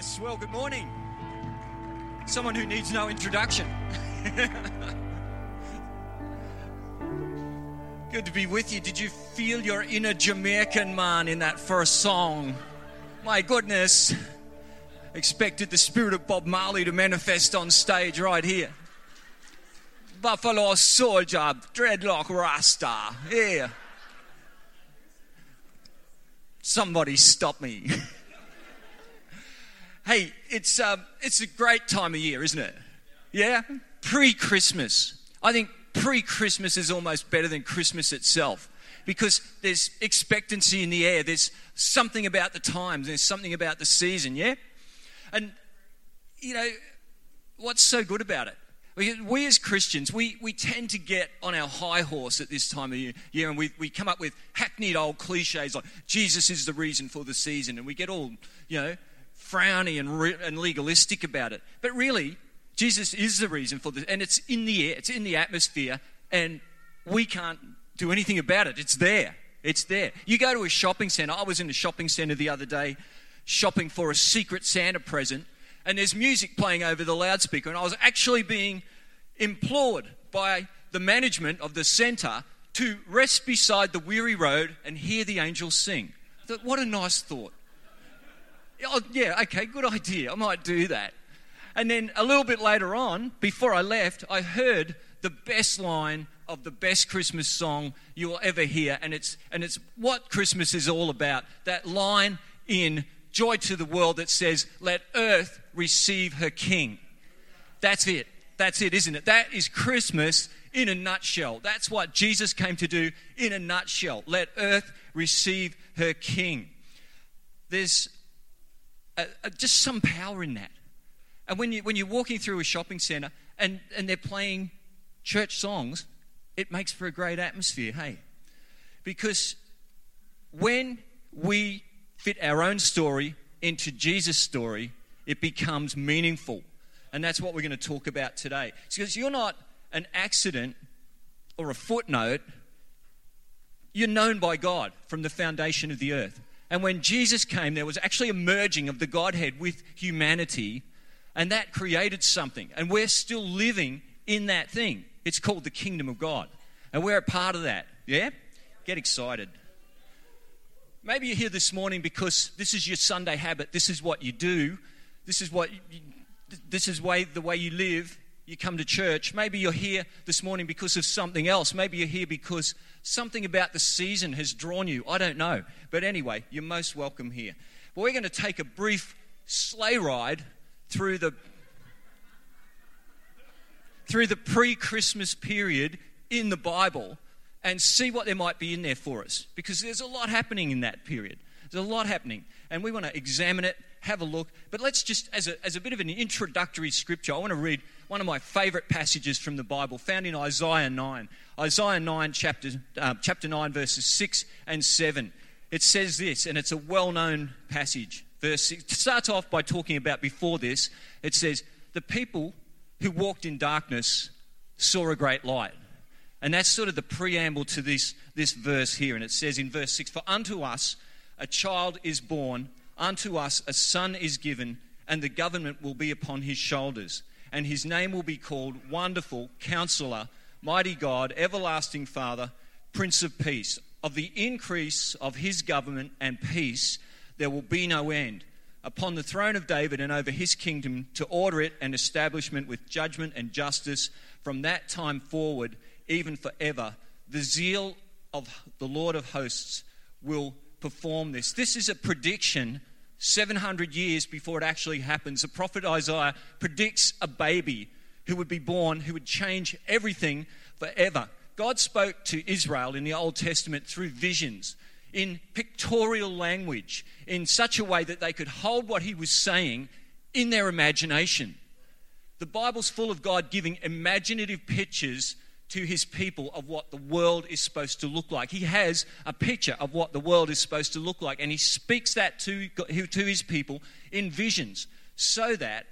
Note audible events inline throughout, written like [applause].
Yes, well, good morning. Someone who needs no introduction. [laughs] good to be with you. Did you feel your inner Jamaican man in that first song? My goodness. Expected the spirit of Bob Marley to manifest on stage right here. Buffalo Soldier, Dreadlock Rasta. Yeah. Somebody stop me. [laughs] hey, it's, um, it's a great time of year, isn't it? Yeah? Pre Christmas. I think pre Christmas is almost better than Christmas itself because there's expectancy in the air. There's something about the times, there's something about the season, yeah? And, you know, what's so good about it? We, as Christians, we, we tend to get on our high horse at this time of year, year and we, we come up with hackneyed old cliches like Jesus is the reason for the season, and we get all, you know, frowny and, re- and legalistic about it. But really, Jesus is the reason for this, and it's in the air, it's in the atmosphere, and we can't do anything about it. It's there. It's there. You go to a shopping center. I was in a shopping center the other day shopping for a secret Santa present, and there's music playing over the loudspeaker, and I was actually being implored by the management of the center to rest beside the weary road and hear the angels sing. What a nice thought. Oh, yeah, okay, good idea. I might do that. And then a little bit later on, before I left, I heard the best line of the best Christmas song you will ever hear. And it's, and it's what Christmas is all about. That line in Joy to the World that says, Let earth receive her king. That's it. That's it, isn't it? That is Christmas in a nutshell. That's what Jesus came to do in a nutshell. Let earth receive her king. There's a, a, just some power in that. And when, you, when you're walking through a shopping center and, and they're playing church songs, it makes for a great atmosphere, hey? Because when we fit our own story into Jesus' story, it becomes meaningful. And that's what we're going to talk about today. Because you're not an accident or a footnote, you're known by God from the foundation of the earth. And when Jesus came, there was actually a merging of the Godhead with humanity, and that created something. And we're still living in that thing. It's called the kingdom of God. And we're a part of that. Yeah? Get excited. Maybe you're here this morning because this is your Sunday habit. This is what you do. This is what you, this is way, the way you live. You come to church. Maybe you're here this morning because of something else. Maybe you're here because something about the season has drawn you. I don't know. But anyway, you're most welcome here. But we're going to take a brief sleigh ride through the through the pre-Christmas period in the Bible and see what there might be in there for us because there's a lot happening in that period. There's a lot happening, and we want to examine it, have a look. But let's just, as a, as a bit of an introductory scripture, I want to read one of my favorite passages from the Bible found in Isaiah 9. Isaiah 9, chapter, uh, chapter 9, verses 6 and 7. It says this, and it's a well known passage. Verse 6 it starts off by talking about before this. It says, The people who walked in darkness saw a great light. And that's sort of the preamble to this, this verse here. And it says in verse 6 For unto us a child is born, unto us a son is given, and the government will be upon his shoulders. And his name will be called Wonderful, Counselor, Mighty God, Everlasting Father, Prince of Peace. Of the increase of his government and peace, there will be no end. Upon the throne of David and over his kingdom, to order it and establishment with judgment and justice from that time forward even forever. The zeal of the Lord of hosts will perform this. This is a prediction 700 years before it actually happens. The prophet Isaiah predicts a baby who would be born who would change everything forever. God spoke to Israel in the Old Testament through visions, in pictorial language, in such a way that they could hold what he was saying in their imagination. The Bible's full of God giving imaginative pictures to his people of what the world is supposed to look like. He has a picture of what the world is supposed to look like, and he speaks that to, to his people in visions so that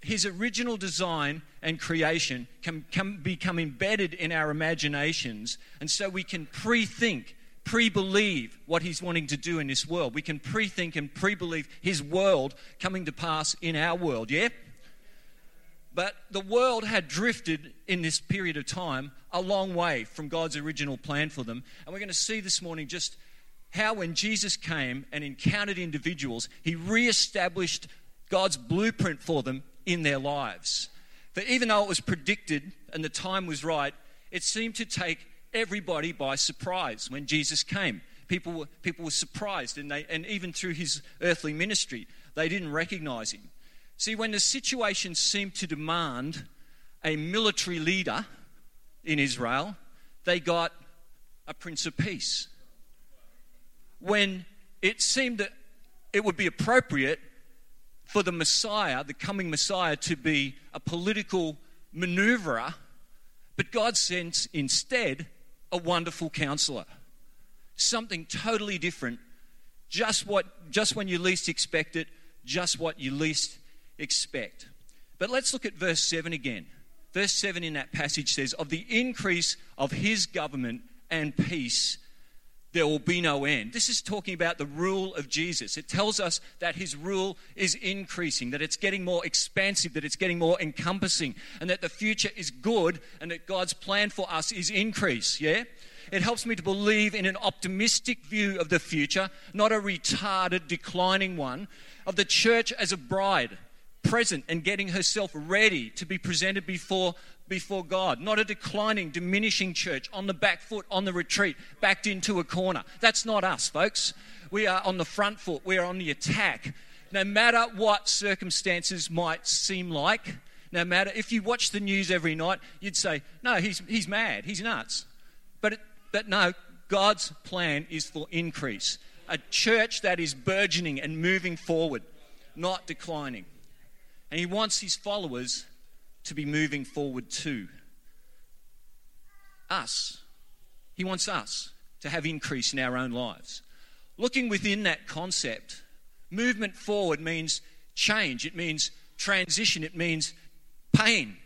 his original design and creation can, can become embedded in our imaginations, and so we can pre think pre believe what He's wanting to do in this world. We can pre think and pre believe His world coming to pass in our world, yeah? But the world had drifted in this period of time a long way from God's original plan for them. And we're going to see this morning just how, when Jesus came and encountered individuals, He re established God's blueprint for them in their lives. That even though it was predicted and the time was right, it seemed to take everybody by surprise when Jesus came. People were, people were surprised, and, they, and even through his earthly ministry, they didn't recognize him. See, when the situation seemed to demand a military leader in Israel, they got a Prince of Peace. When it seemed that it would be appropriate for the Messiah, the coming Messiah, to be a political maneuverer, but God sends instead a wonderful counselor. Something totally different, just, what, just when you least expect it, just what you least expect. But let's look at verse 7 again. Verse 7 in that passage says, Of the increase of his government and peace, there will be no end. This is talking about the rule of Jesus. It tells us that his rule is increasing, that it's getting more expansive, that it's getting more encompassing, and that the future is good, and that God's plan for us is increase. Yeah? It helps me to believe in an optimistic view of the future, not a retarded, declining one, of the church as a bride present and getting herself ready to be presented before, before God. Not a declining, diminishing church on the back foot, on the retreat, backed into a corner. That's not us, folks. We are on the front foot, we are on the attack. No matter what circumstances might seem like, no matter if you watch the news every night, you'd say, no, he's, he's mad, he's nuts. But, it, but no, God's plan is for increase. A church that is burgeoning and moving forward, not declining. And he wants his followers to be moving forward too. Us. He wants us to have increase in our own lives. Looking within that concept, movement forward means change, it means transition, it means pain,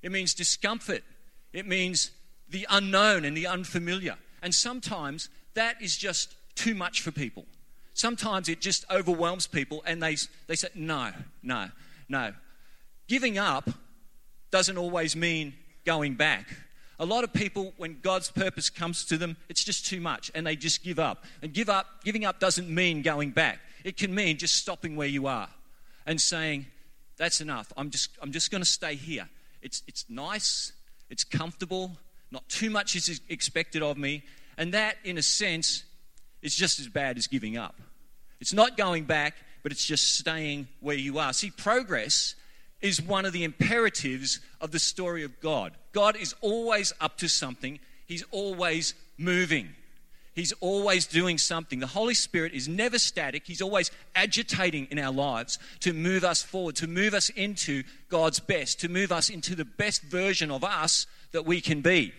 it means discomfort, it means the unknown and the unfamiliar. And sometimes that is just too much for people. Sometimes it just overwhelms people and they, they say, no, no, no. Giving up doesn't always mean going back. A lot of people, when God's purpose comes to them, it's just too much and they just give up. And give up, giving up doesn't mean going back. It can mean just stopping where you are and saying, That's enough. I'm just, I'm just going to stay here. It's, it's nice, it's comfortable, not too much is expected of me. And that, in a sense, is just as bad as giving up. It's not going back, but it's just staying where you are. See, progress is one of the imperatives of the story of God. God is always up to something, He's always moving. He's always doing something. The Holy Spirit is never static. He's always agitating in our lives to move us forward, to move us into God's best, to move us into the best version of us that we can be.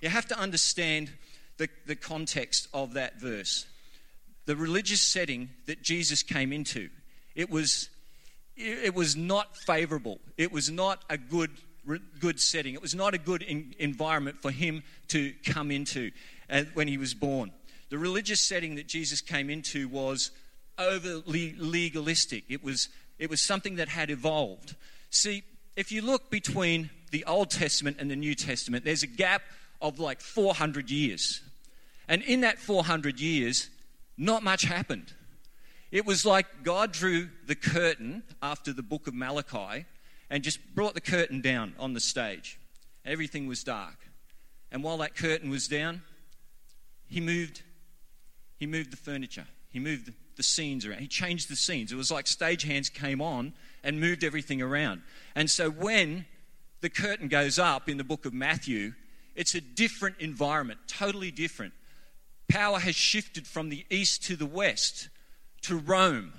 You have to understand the, the context of that verse the religious setting that Jesus came into. It was, it was not favorable. It was not a good, good setting. It was not a good in, environment for him to come into uh, when he was born. The religious setting that Jesus came into was overly legalistic. It was, it was something that had evolved. See, if you look between the Old Testament and the New Testament, there's a gap of like 400 years. And in that 400 years, not much happened. It was like God drew the curtain after the book of Malachi and just brought the curtain down on the stage. Everything was dark. And while that curtain was down, he moved he moved the furniture. He moved the scenes around. He changed the scenes. It was like stagehands came on and moved everything around. And so when the curtain goes up in the book of Matthew, it's a different environment, totally different power has shifted from the east to the west, to Rome.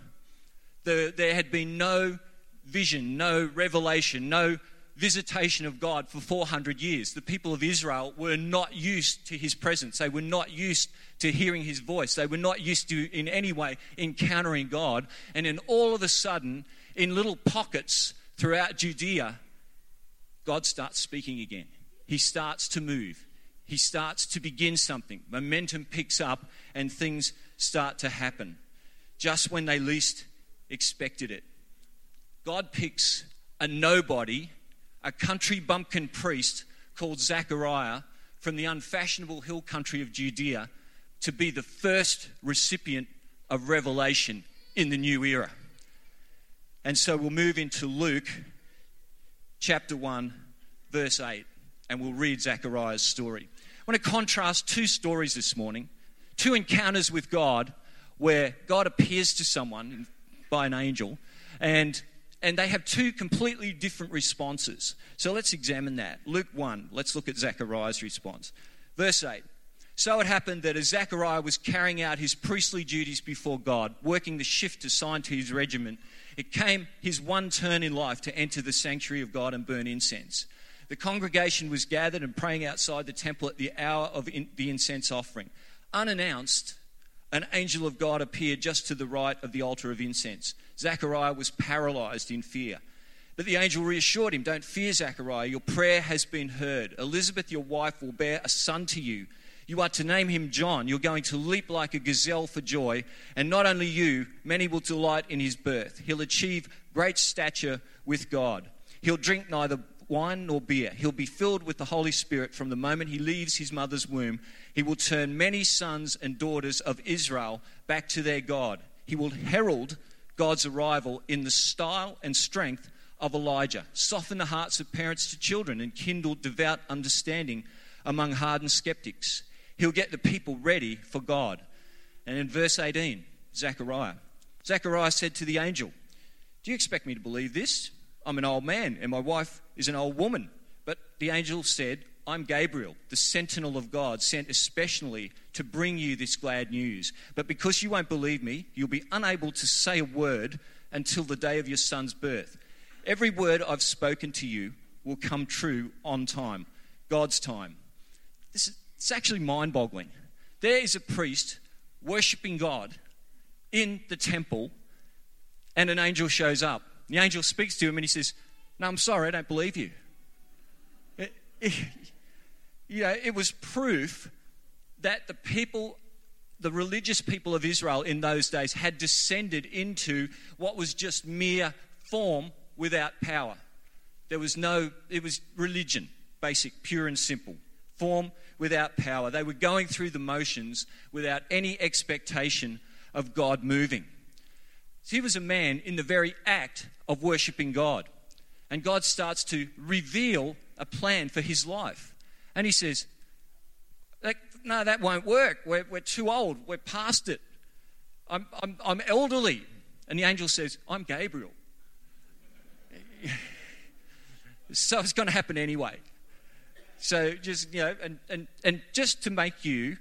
The, there had been no vision, no revelation, no visitation of God for 400 years. The people of Israel were not used to his presence. They were not used to hearing his voice. They were not used to, in any way, encountering God. And then all of a sudden, in little pockets throughout Judea, God starts speaking again. He starts to move he starts to begin something. Momentum picks up and things start to happen just when they least expected it. God picks a nobody, a country bumpkin priest called Zechariah from the unfashionable hill country of Judea to be the first recipient of revelation in the new era. And so we'll move into Luke chapter 1, verse 8, and we'll read Zechariah's story. I want to contrast two stories this morning, two encounters with God where God appears to someone by an angel and and they have two completely different responses. So let's examine that. Luke 1, let's look at Zechariah's response. Verse 8 So it happened that as Zechariah was carrying out his priestly duties before God, working the shift assigned to his regiment, it came his one turn in life to enter the sanctuary of God and burn incense. The congregation was gathered and praying outside the temple at the hour of in, the incense offering. Unannounced, an angel of God appeared just to the right of the altar of incense. Zechariah was paralyzed in fear. But the angel reassured him Don't fear, Zechariah. Your prayer has been heard. Elizabeth, your wife, will bear a son to you. You are to name him John. You're going to leap like a gazelle for joy. And not only you, many will delight in his birth. He'll achieve great stature with God. He'll drink neither wine nor beer. He'll be filled with the Holy Spirit from the moment he leaves his mother's womb. He will turn many sons and daughters of Israel back to their God. He will herald God's arrival in the style and strength of Elijah, soften the hearts of parents to children, and kindle devout understanding among hardened skeptics. He'll get the people ready for God. And in verse 18, Zechariah. Zechariah said to the angel, Do you expect me to believe this? I'm an old man, and my wife is an old woman. But the angel said, I'm Gabriel, the sentinel of God, sent especially to bring you this glad news. But because you won't believe me, you'll be unable to say a word until the day of your son's birth. Every word I've spoken to you will come true on time, God's time. This is, it's actually mind boggling. There is a priest worshipping God in the temple, and an angel shows up. The angel speaks to him and he says, No, I'm sorry, I don't believe you. It, it, you know, it was proof that the people, the religious people of Israel in those days, had descended into what was just mere form without power. There was no, it was religion, basic, pure and simple. Form without power. They were going through the motions without any expectation of God moving. He was a man in the very act of worshipping God. And God starts to reveal a plan for his life. And he says, No, that won't work. We're, we're too old. We're past it. I'm, I'm, I'm elderly. And the angel says, I'm Gabriel. [laughs] so it's going to happen anyway. So just, you know, and, and, and just to make you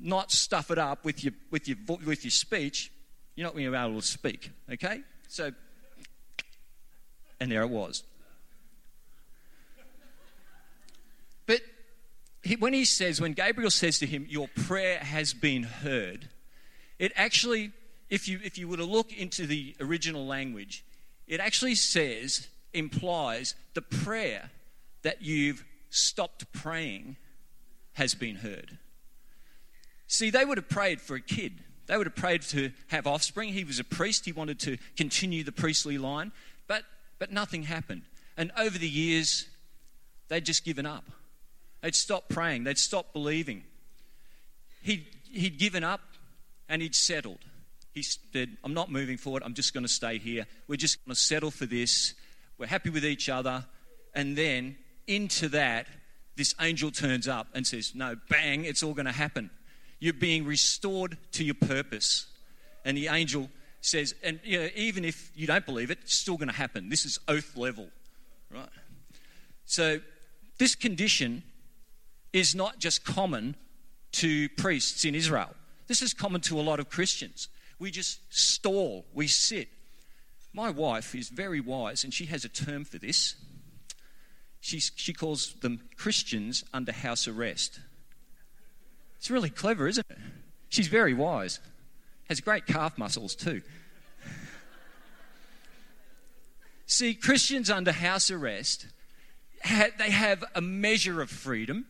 not stuff it up with your, with your, with your speech, you're not going to be able to speak, okay? So, and there it was. But he, when he says, when Gabriel says to him, Your prayer has been heard, it actually, if you, if you were to look into the original language, it actually says, implies the prayer that you've stopped praying has been heard. See, they would have prayed for a kid. They would have prayed to have offspring. He was a priest. He wanted to continue the priestly line. But, but nothing happened. And over the years, they'd just given up. They'd stopped praying, they'd stopped believing. He'd, he'd given up and he'd settled. He said, I'm not moving forward, I'm just going to stay here. We're just going to settle for this. We're happy with each other. And then into that, this angel turns up and says, No, bang, it's all going to happen. You're being restored to your purpose. And the angel says, and you know, even if you don't believe it, it's still going to happen. This is oath level, right? So, this condition is not just common to priests in Israel. This is common to a lot of Christians. We just stall, we sit. My wife is very wise, and she has a term for this. She's, she calls them Christians under house arrest. It's really clever, isn't it? She's very wise. Has great calf muscles, too. See, Christians under house arrest, they have a measure of freedom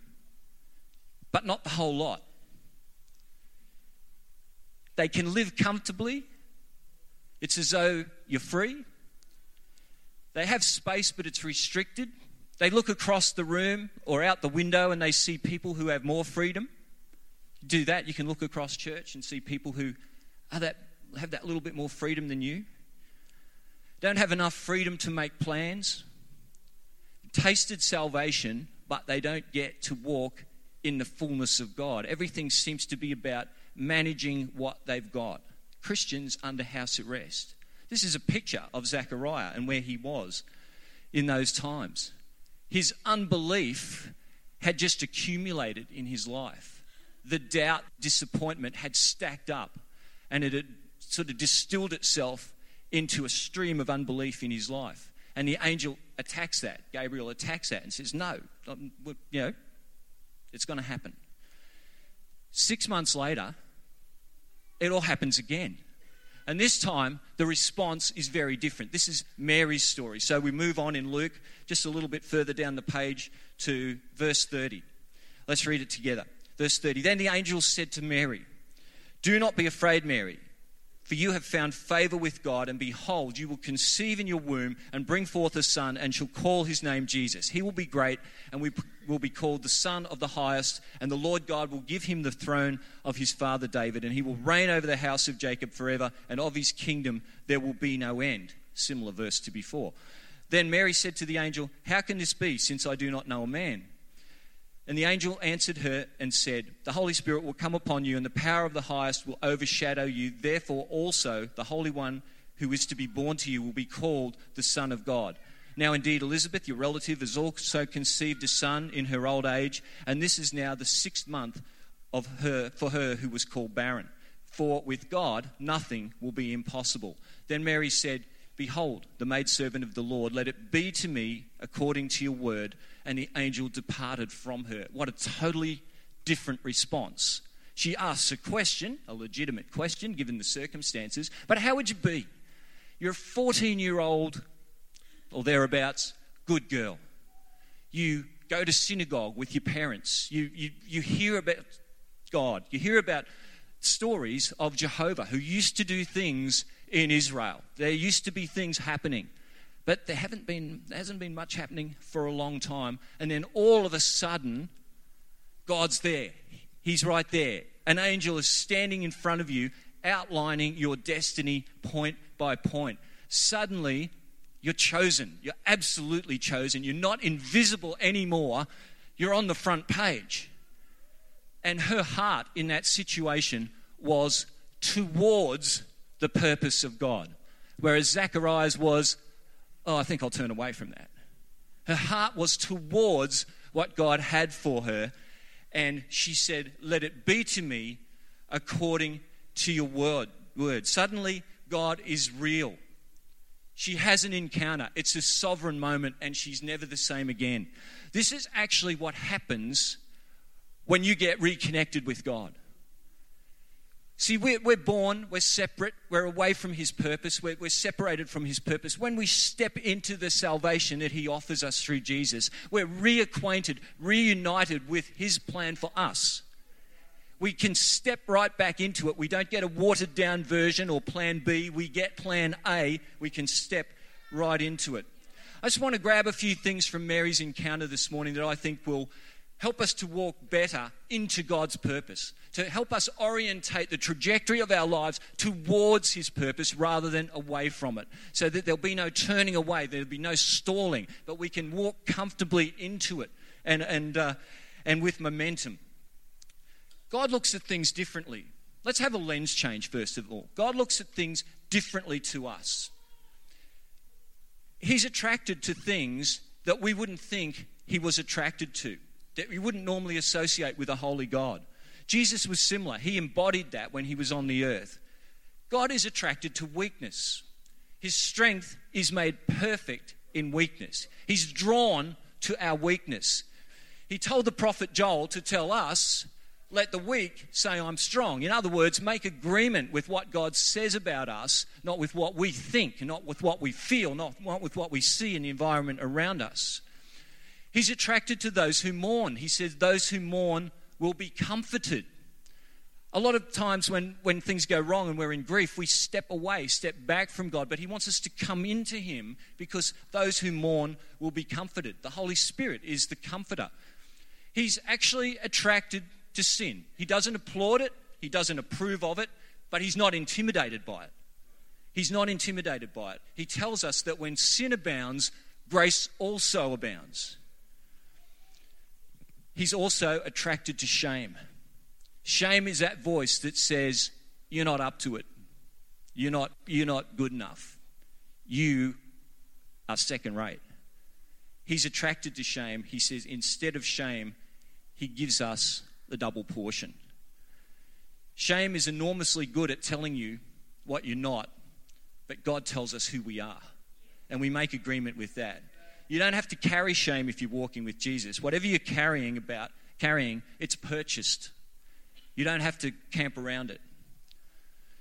but not the whole lot. They can live comfortably. It's as though you're free. They have space, but it's restricted. They look across the room or out the window and they see people who have more freedom. Do that, you can look across church and see people who are that, have that little bit more freedom than you. Don't have enough freedom to make plans. Tasted salvation, but they don't get to walk in the fullness of God. Everything seems to be about managing what they've got. Christians under house arrest. This is a picture of Zechariah and where he was in those times. His unbelief had just accumulated in his life. The doubt, disappointment had stacked up and it had sort of distilled itself into a stream of unbelief in his life. And the angel attacks that. Gabriel attacks that and says, No, um, you know, it's going to happen. Six months later, it all happens again. And this time, the response is very different. This is Mary's story. So we move on in Luke, just a little bit further down the page to verse 30. Let's read it together. Verse 30. Then the angel said to Mary, Do not be afraid, Mary for you have found favor with God, and behold, you will conceive in your womb and bring forth a son, and shall call his name Jesus. He will be great, and we will be called the Son of the Highest, and the Lord God will give him the throne of his father David, and he will reign over the house of Jacob forever, and of his kingdom there will be no end. Similar verse to before. Then Mary said to the angel, How can this be, since I do not know a man? And the angel answered her and said, The Holy Spirit will come upon you, and the power of the highest will overshadow you. Therefore, also, the Holy One who is to be born to you will be called the Son of God. Now, indeed, Elizabeth, your relative, has also conceived a son in her old age, and this is now the sixth month of her for her who was called barren. For with God, nothing will be impossible. Then Mary said, Behold, the maidservant of the Lord, let it be to me according to your word and the angel departed from her. What a totally different response. She asks a question, a legitimate question given the circumstances, but how would you be? You're a 14 year old or thereabouts, good girl. You go to synagogue with your parents. You, you, you hear about God. You hear about stories of Jehovah who used to do things in Israel. There used to be things happening. But there haven't been, there hasn't been much happening for a long time. And then all of a sudden, God's there. He's right there. An angel is standing in front of you, outlining your destiny point by point. Suddenly, you're chosen. You're absolutely chosen. You're not invisible anymore. You're on the front page. And her heart in that situation was towards the purpose of God. Whereas Zacharias was oh, I think I'll turn away from that. Her heart was towards what God had for her, and she said, Let it be to me according to your word. word. Suddenly, God is real. She has an encounter. It's a sovereign moment, and she's never the same again. This is actually what happens when you get reconnected with God. See, we're, we're born, we're separate, we're away from His purpose, we're, we're separated from His purpose. When we step into the salvation that He offers us through Jesus, we're reacquainted, reunited with His plan for us. We can step right back into it. We don't get a watered down version or plan B, we get plan A. We can step right into it. I just want to grab a few things from Mary's encounter this morning that I think will help us to walk better into God's purpose, to help us orientate the trajectory of our lives towards His purpose rather than away from it, so that there'll be no turning away, there'll be no stalling, but we can walk comfortably into it and, and, uh, and with momentum. God looks at things differently. Let's have a lens change, first of all. God looks at things differently to us. He's attracted to things that we wouldn't think He was attracted to that we wouldn't normally associate with a holy God. Jesus was similar. He embodied that when he was on the earth. God is attracted to weakness. His strength is made perfect in weakness. He's drawn to our weakness. He told the prophet Joel to tell us, let the weak say, I'm strong. In other words, make agreement with what God says about us, not with what we think, not with what we feel, not, with what we see in the environment around us. He's attracted to those who mourn. He says, Those who mourn will be comforted. A lot of times when, when things go wrong and we're in grief, we step away, step back from God, but He wants us to come into Him because those who mourn will be comforted. The Holy Spirit is the comforter. He's actually attracted to sin. He doesn't applaud it, He doesn't approve of it, but He's not intimidated by it. He's not intimidated by it. He tells us that when sin abounds, grace also abounds. He's also attracted to shame. Shame is that voice that says, You're not up to it. You're not, you're not good enough. You are second rate. He's attracted to shame. He says, instead of shame, he gives us the double portion. Shame is enormously good at telling you what you're not, but God tells us who we are. And we make agreement with that. You don't have to carry shame if you're walking with Jesus. Whatever you're carrying about carrying, it's purchased. You don't have to camp around it.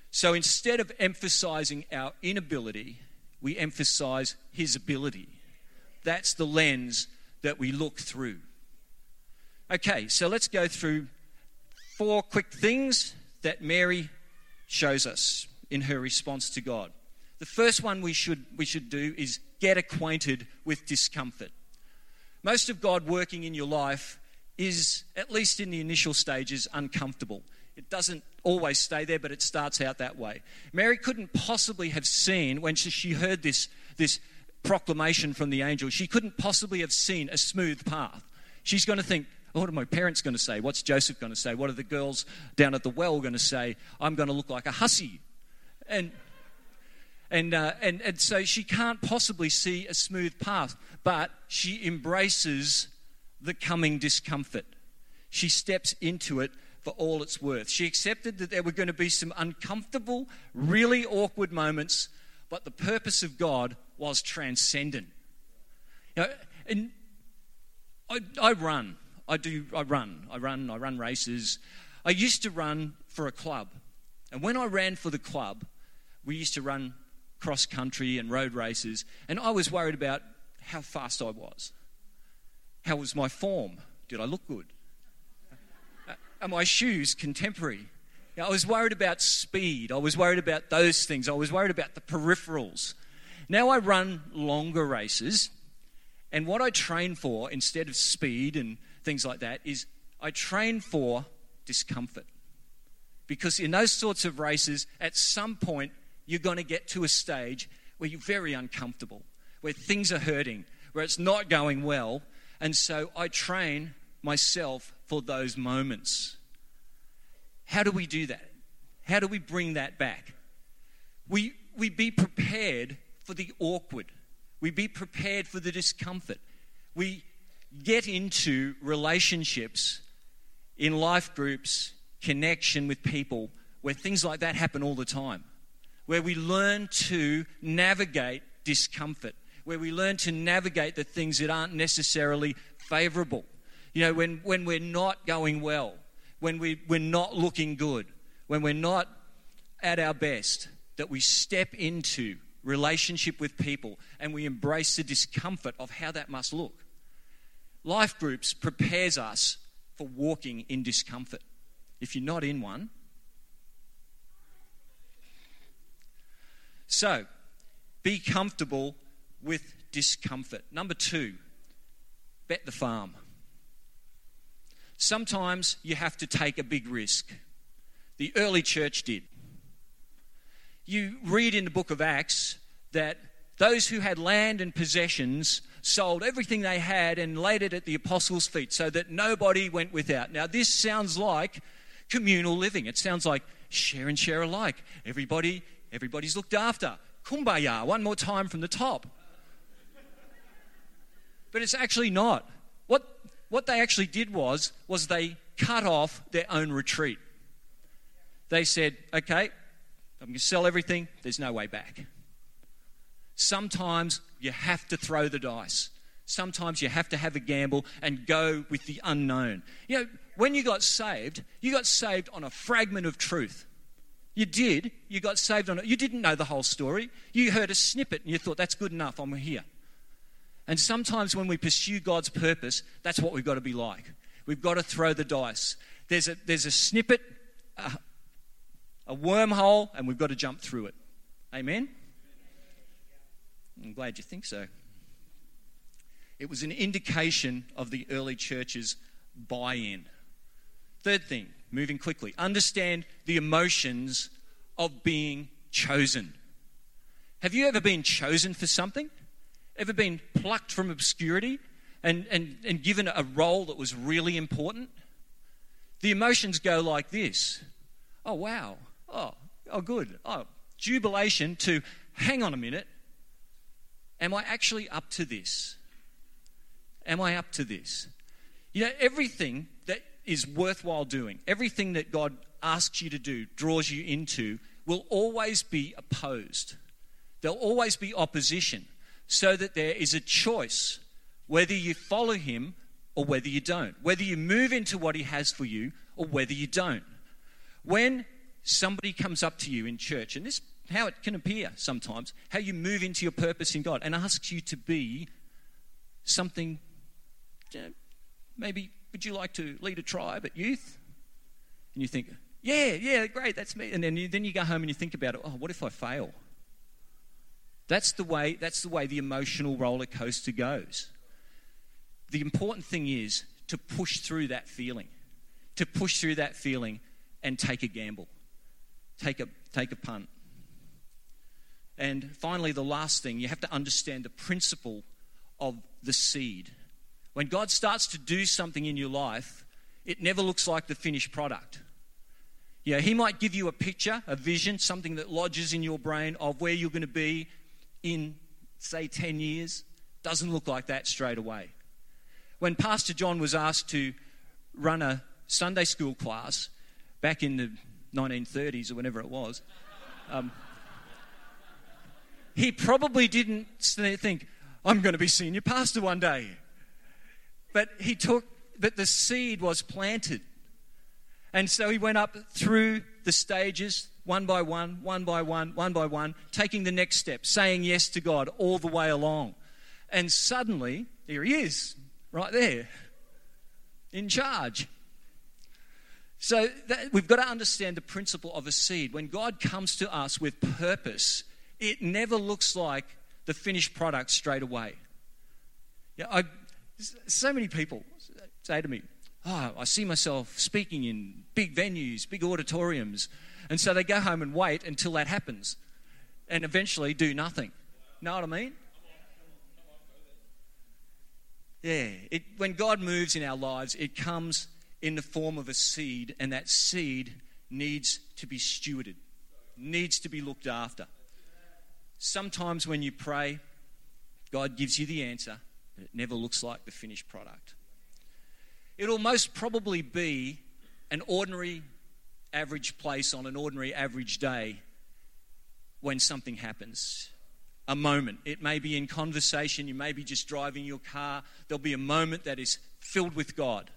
So instead of emphasizing our inability, we emphasize his ability. That's the lens that we look through. Okay, so let's go through four quick things that Mary shows us in her response to God. The first one we should, we should do is get acquainted with discomfort. Most of God working in your life is, at least in the initial stages, uncomfortable. It doesn't always stay there, but it starts out that way. Mary couldn't possibly have seen, when she heard this, this proclamation from the angel, she couldn't possibly have seen a smooth path. She's going to think, what are my parents going to say? What's Joseph going to say? What are the girls down at the well going to say? I'm going to look like a hussy. And, and, uh, and, and so she can't possibly see a smooth path, but she embraces the coming discomfort. She steps into it for all it's worth. She accepted that there were going to be some uncomfortable, really awkward moments, but the purpose of God was transcendent. You know, and I, I run. I do. I run. I run. I run races. I used to run for a club, and when I ran for the club, we used to run cross country and road races, and I was worried about how fast I was. How was my form? Did I look good? Are my shoes contemporary? I was worried about speed. I was worried about those things. I was worried about the peripherals. Now I run longer races, and what I train for instead of speed and things like that is I train for discomfort. Because in those sorts of races, at some point, you're going to get to a stage where you're very uncomfortable, where things are hurting, where it's not going well, and so I train myself for those moments. How do we do that? How do we bring that back? We, we be prepared for the awkward. We be prepared for the discomfort. We get into relationships in life groups, connection with people, where things like that happen all the time. Where we learn to navigate discomfort where we learn to navigate the things that aren't necessarily favorable. You know, when, when we're not going well, when we, we're not looking good, when we're not at our best, that we step into relationship with people and we embrace the discomfort of how that must look. Life groups prepares us for walking in discomfort. If you're not in one, so be comfortable with discomfort. Number two, bet the farm. Sometimes you have to take a big risk. The early church did. You read in the book of Acts that those who had land and possessions sold everything they had and laid it at the apostles' feet so that nobody went without. Now, this sounds like communal living. It sounds like share and share alike. Everybody, everybody's looked after. Kumbaya, one more time from the top. But it's actually not. What, what they actually did was, was they cut off their own retreat. They said, okay, I'm going to sell everything, there's no way back. Sometimes you have to throw the dice. Sometimes you have to have a gamble and go with the unknown. You know, when you got saved, you got saved on a fragment of truth. You did. You got saved on it. You didn't know the whole story. You heard a snippet and you thought, that's good enough, I'm here. And sometimes when we pursue God's purpose, that's what we've got to be like. We've got to throw the dice. There's a, there's a snippet, a, a wormhole, and we've got to jump through it. Amen? I'm glad you think so. It was an indication of the early church's buy in. Third thing, moving quickly, understand the emotions of being chosen. Have you ever been chosen for something? Ever been plucked from obscurity and, and, and given a role that was really important? The emotions go like this Oh, wow. Oh, oh, good. Oh, jubilation to hang on a minute. Am I actually up to this? Am I up to this? You know, everything is worthwhile doing, everything that God asks you to do, draws you into, will always be opposed. There'll always be opposition, so that there is a choice whether you follow Him or whether you don't, whether you move into what He has for you or whether you don't. When somebody comes up to you in church, and this how it can appear sometimes, how you move into your purpose in God and asks you to be something maybe would you like to lead a tribe at youth? And you think, yeah, yeah, great, that's me. And then you, then you go home and you think about it. Oh, what if I fail? That's the way. That's the way the emotional roller coaster goes. The important thing is to push through that feeling, to push through that feeling, and take a gamble, take a take a punt. And finally, the last thing you have to understand the principle of the seed. When God starts to do something in your life, it never looks like the finished product. Yeah, He might give you a picture, a vision, something that lodges in your brain of where you're going to be in, say, 10 years. Doesn't look like that straight away. When Pastor John was asked to run a Sunday school class back in the 1930s or whenever it was, um, he probably didn't think, I'm going to be senior pastor one day. But he took, but the seed was planted. And so he went up through the stages, one by one, one by one, one by one, taking the next step, saying yes to God all the way along. And suddenly, here he is, right there, in charge. So that, we've got to understand the principle of a seed. When God comes to us with purpose, it never looks like the finished product straight away. Yeah, I, so many people say to me, Oh, I see myself speaking in big venues, big auditoriums. And so they go home and wait until that happens and eventually do nothing. Know what I mean? Yeah. It, when God moves in our lives, it comes in the form of a seed, and that seed needs to be stewarded, needs to be looked after. Sometimes when you pray, God gives you the answer, it never looks like the finished product. It'll most probably be an ordinary, average place on an ordinary, average day when something happens. A moment. It may be in conversation, you may be just driving your car. There'll be a moment that is filled with God.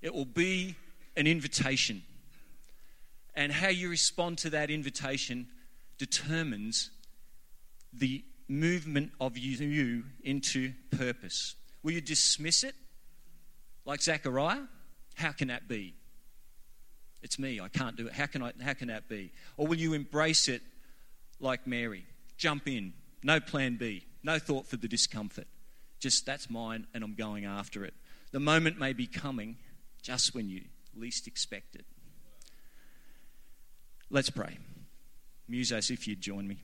It will be an invitation. And how you respond to that invitation determines the movement of you into purpose? Will you dismiss it like Zechariah? How can that be? It's me, I can't do it. How can, I, how can that be? Or will you embrace it like Mary? Jump in, no plan B, no thought for the discomfort. Just that's mine and I'm going after it. The moment may be coming just when you least expect it. Let's pray. Musos, if you'd join me.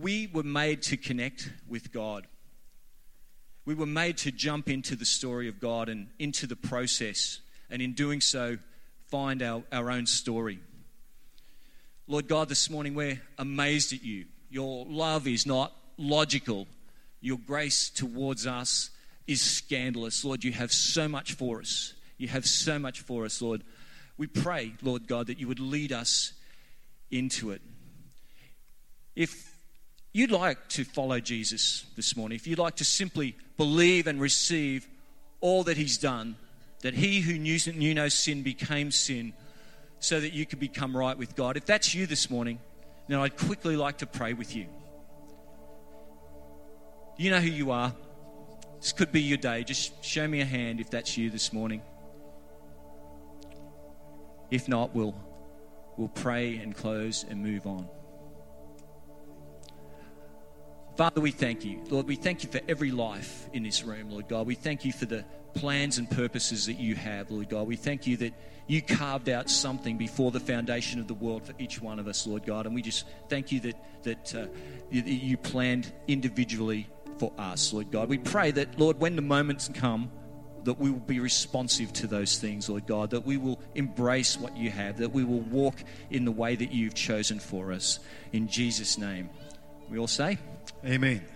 We were made to connect with God. We were made to jump into the story of God and into the process, and in doing so, find our, our own story. Lord God, this morning we're amazed at you. Your love is not logical, your grace towards us is scandalous. Lord, you have so much for us. You have so much for us, Lord. We pray, Lord God, that you would lead us into it. If you'd like to follow Jesus this morning, if you'd like to simply believe and receive all that he's done, that he who knew, knew no sin became sin so that you could become right with God, if that's you this morning, then I'd quickly like to pray with you. You know who you are. This could be your day. Just show me a hand if that's you this morning. If not, we'll, we'll pray and close and move on. Father, we thank you. Lord, we thank you for every life in this room, Lord God. We thank you for the plans and purposes that you have, Lord God. We thank you that you carved out something before the foundation of the world for each one of us, Lord God. And we just thank you that, that uh, you, you planned individually for us, Lord God. We pray that, Lord, when the moments come, that we will be responsive to those things, Lord God, that we will embrace what you have, that we will walk in the way that you've chosen for us. In Jesus' name. We all say, Amen.